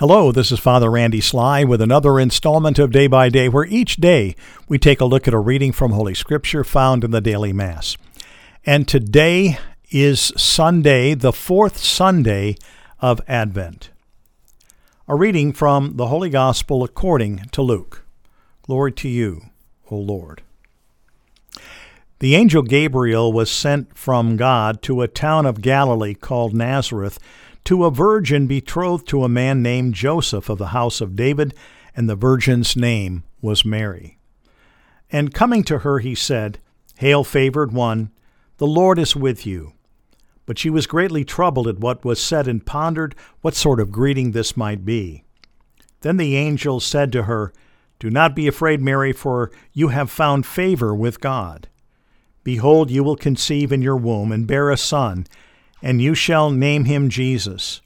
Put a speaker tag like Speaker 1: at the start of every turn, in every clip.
Speaker 1: Hello, this is Father Randy Sly with another installment of Day by Day, where each day we take a look at a reading from Holy Scripture found in the daily Mass. And today is Sunday, the fourth Sunday of Advent. A reading from the Holy Gospel according to Luke. Glory to you, O Lord. The angel Gabriel was sent from God to a town of Galilee called Nazareth to a virgin betrothed to a man named Joseph of the house of David, and the virgin's name was Mary. And coming to her, he said, Hail, favored one, the Lord is with you. But she was greatly troubled at what was said and pondered what sort of greeting this might be. Then the angel said to her, Do not be afraid, Mary, for you have found favor with God. Behold, you will conceive in your womb and bear a son and you shall name him Jesus.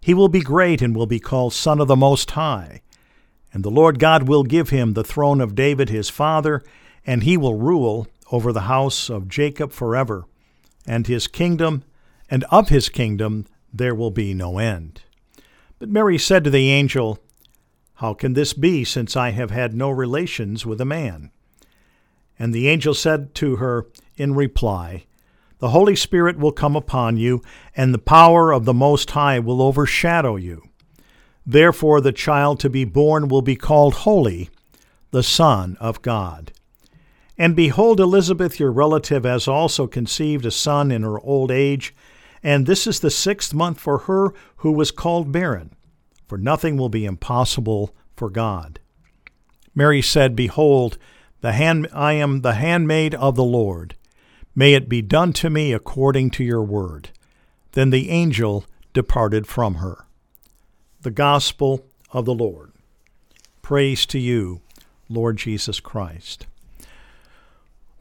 Speaker 1: He will be great and will be called Son of the Most High. And the Lord God will give him the throne of David his father, and he will rule over the house of Jacob forever. And his kingdom, and of his kingdom, there will be no end. But Mary said to the angel, How can this be, since I have had no relations with a man? And the angel said to her in reply, the Holy Spirit will come upon you, and the power of the Most High will overshadow you. Therefore, the child to be born will be called Holy, the Son of God. And behold, Elizabeth, your relative, has also conceived a son in her old age, and this is the sixth month for her who was called barren, for nothing will be impossible for God. Mary said, Behold, the hand, I am the handmaid of the Lord. May it be done to me according to your word. Then the angel departed from her. The Gospel of the Lord. Praise to you, Lord Jesus Christ.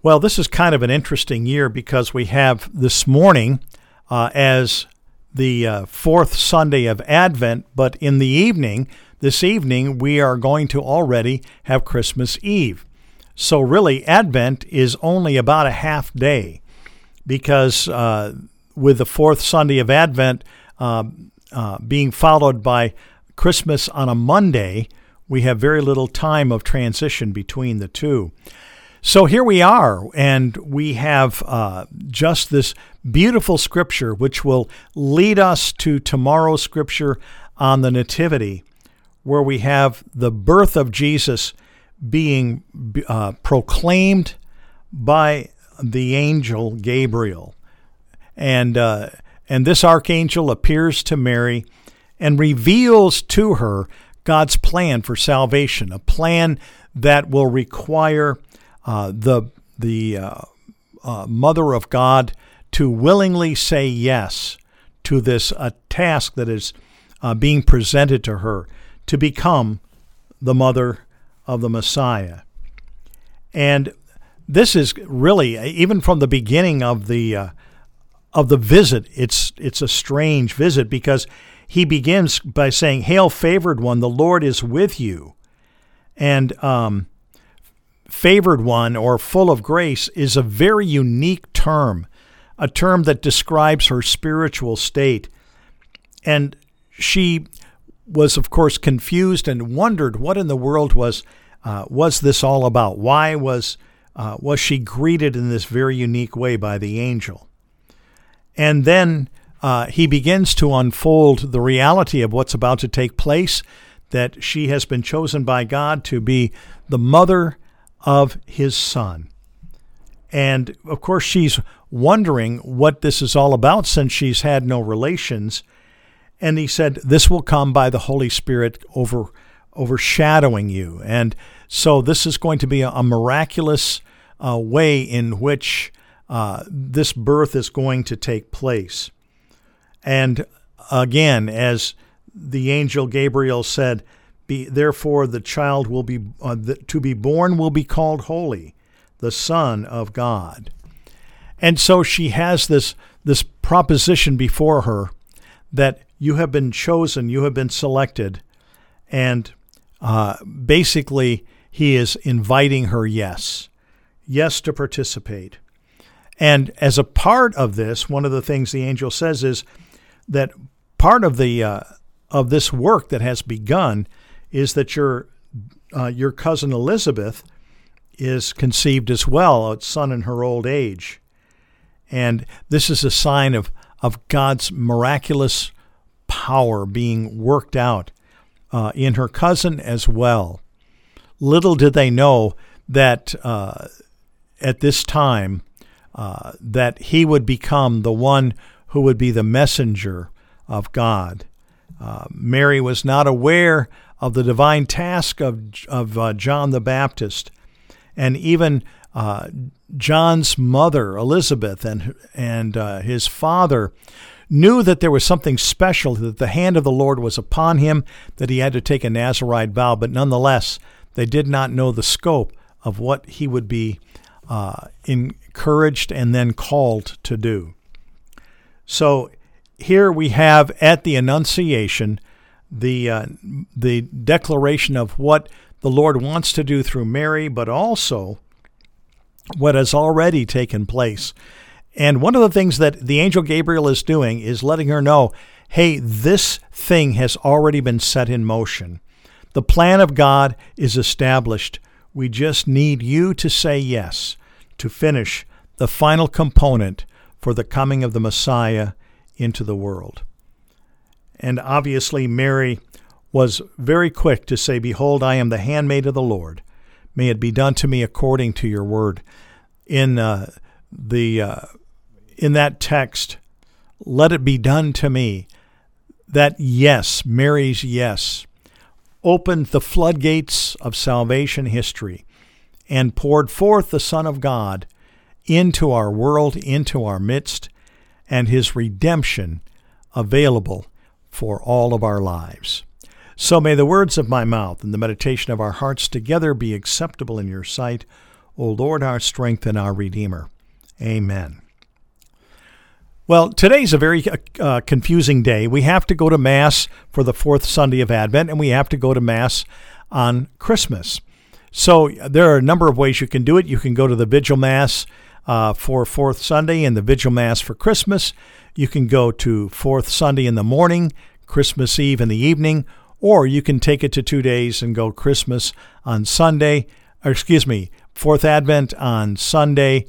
Speaker 1: Well, this is kind of an interesting year because we have this morning uh, as the uh, fourth Sunday of Advent, but in the evening, this evening, we are going to already have Christmas Eve. So, really, Advent is only about a half day because uh, with the fourth Sunday of Advent uh, uh, being followed by Christmas on a Monday, we have very little time of transition between the two. So here we are, and we have uh, just this beautiful scripture which will lead us to tomorrow's scripture on the Nativity, where we have the birth of Jesus being uh, proclaimed by the angel Gabriel. And, uh, and this archangel appears to Mary and reveals to her God's plan for salvation, a plan that will require uh, the, the uh, uh Mother of God to willingly say yes to this task that is uh, being presented to her to become the mother of the Messiah. And this is really even from the beginning of the uh, of the visit. It's it's a strange visit because he begins by saying, "Hail, favored one, the Lord is with you," and um, favored one or full of grace is a very unique term, a term that describes her spiritual state, and she was of course confused and wondered what in the world was uh, was this all about? Why was uh, was she greeted in this very unique way by the angel? And then uh, he begins to unfold the reality of what's about to take place. That she has been chosen by God to be the mother of his son. And of course, she's wondering what this is all about since she's had no relations. And he said, This will come by the Holy Spirit over overshadowing you. And so this is going to be a, a miraculous uh, way in which uh, this birth is going to take place. And again, as the angel Gabriel said, be, therefore the child will be uh, the, to be born will be called holy, the Son of God. And so she has this this proposition before her that you have been chosen, you have been selected, and uh, basically, he is inviting her, yes, yes, to participate. And as a part of this, one of the things the angel says is that part of the uh, of this work that has begun is that your uh, your cousin Elizabeth is conceived as well, a son in her old age. And this is a sign of, of God's miraculous power being worked out uh, in her cousin as well. Little did they know that uh, at this time uh, that he would become the one who would be the messenger of God. Uh, Mary was not aware of the divine task of, of uh, John the Baptist, and even uh, John's mother, Elizabeth, and, and his father knew that there was something special, that the hand of the Lord was upon him, that he had to take a Nazarite vow, but nonetheless, they did not know the scope of what he would be uh, encouraged and then called to do. So here we have at the Annunciation the uh, the declaration of what the Lord wants to do through Mary, but also what has already taken place. And one of the things that the angel Gabriel is doing is letting her know, hey, this thing has already been set in motion. The plan of God is established. We just need you to say yes to finish the final component for the coming of the Messiah into the world. And obviously, Mary was very quick to say, Behold, I am the handmaid of the Lord. May it be done to me according to your word. In uh, the uh, in that text, let it be done to me. That yes, Mary's yes, opened the floodgates of salvation history and poured forth the Son of God into our world, into our midst, and his redemption available for all of our lives. So may the words of my mouth and the meditation of our hearts together be acceptable in your sight, O Lord, our strength and our Redeemer. Amen. Well, today's a very uh, uh, confusing day. We have to go to Mass for the fourth Sunday of Advent, and we have to go to Mass on Christmas. So there are a number of ways you can do it. You can go to the Vigil Mass uh, for fourth Sunday and the Vigil Mass for Christmas. You can go to fourth Sunday in the morning, Christmas Eve in the evening, or you can take it to two days and go Christmas on Sunday, excuse me, fourth Advent on Sunday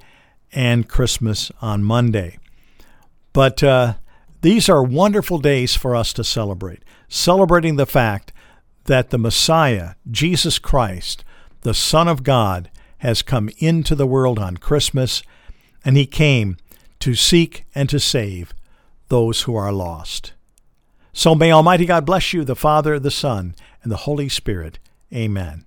Speaker 1: and Christmas on Monday. But uh, these are wonderful days for us to celebrate, celebrating the fact that the Messiah, Jesus Christ, the Son of God, has come into the world on Christmas, and he came to seek and to save those who are lost. So may Almighty God bless you, the Father, the Son, and the Holy Spirit. Amen.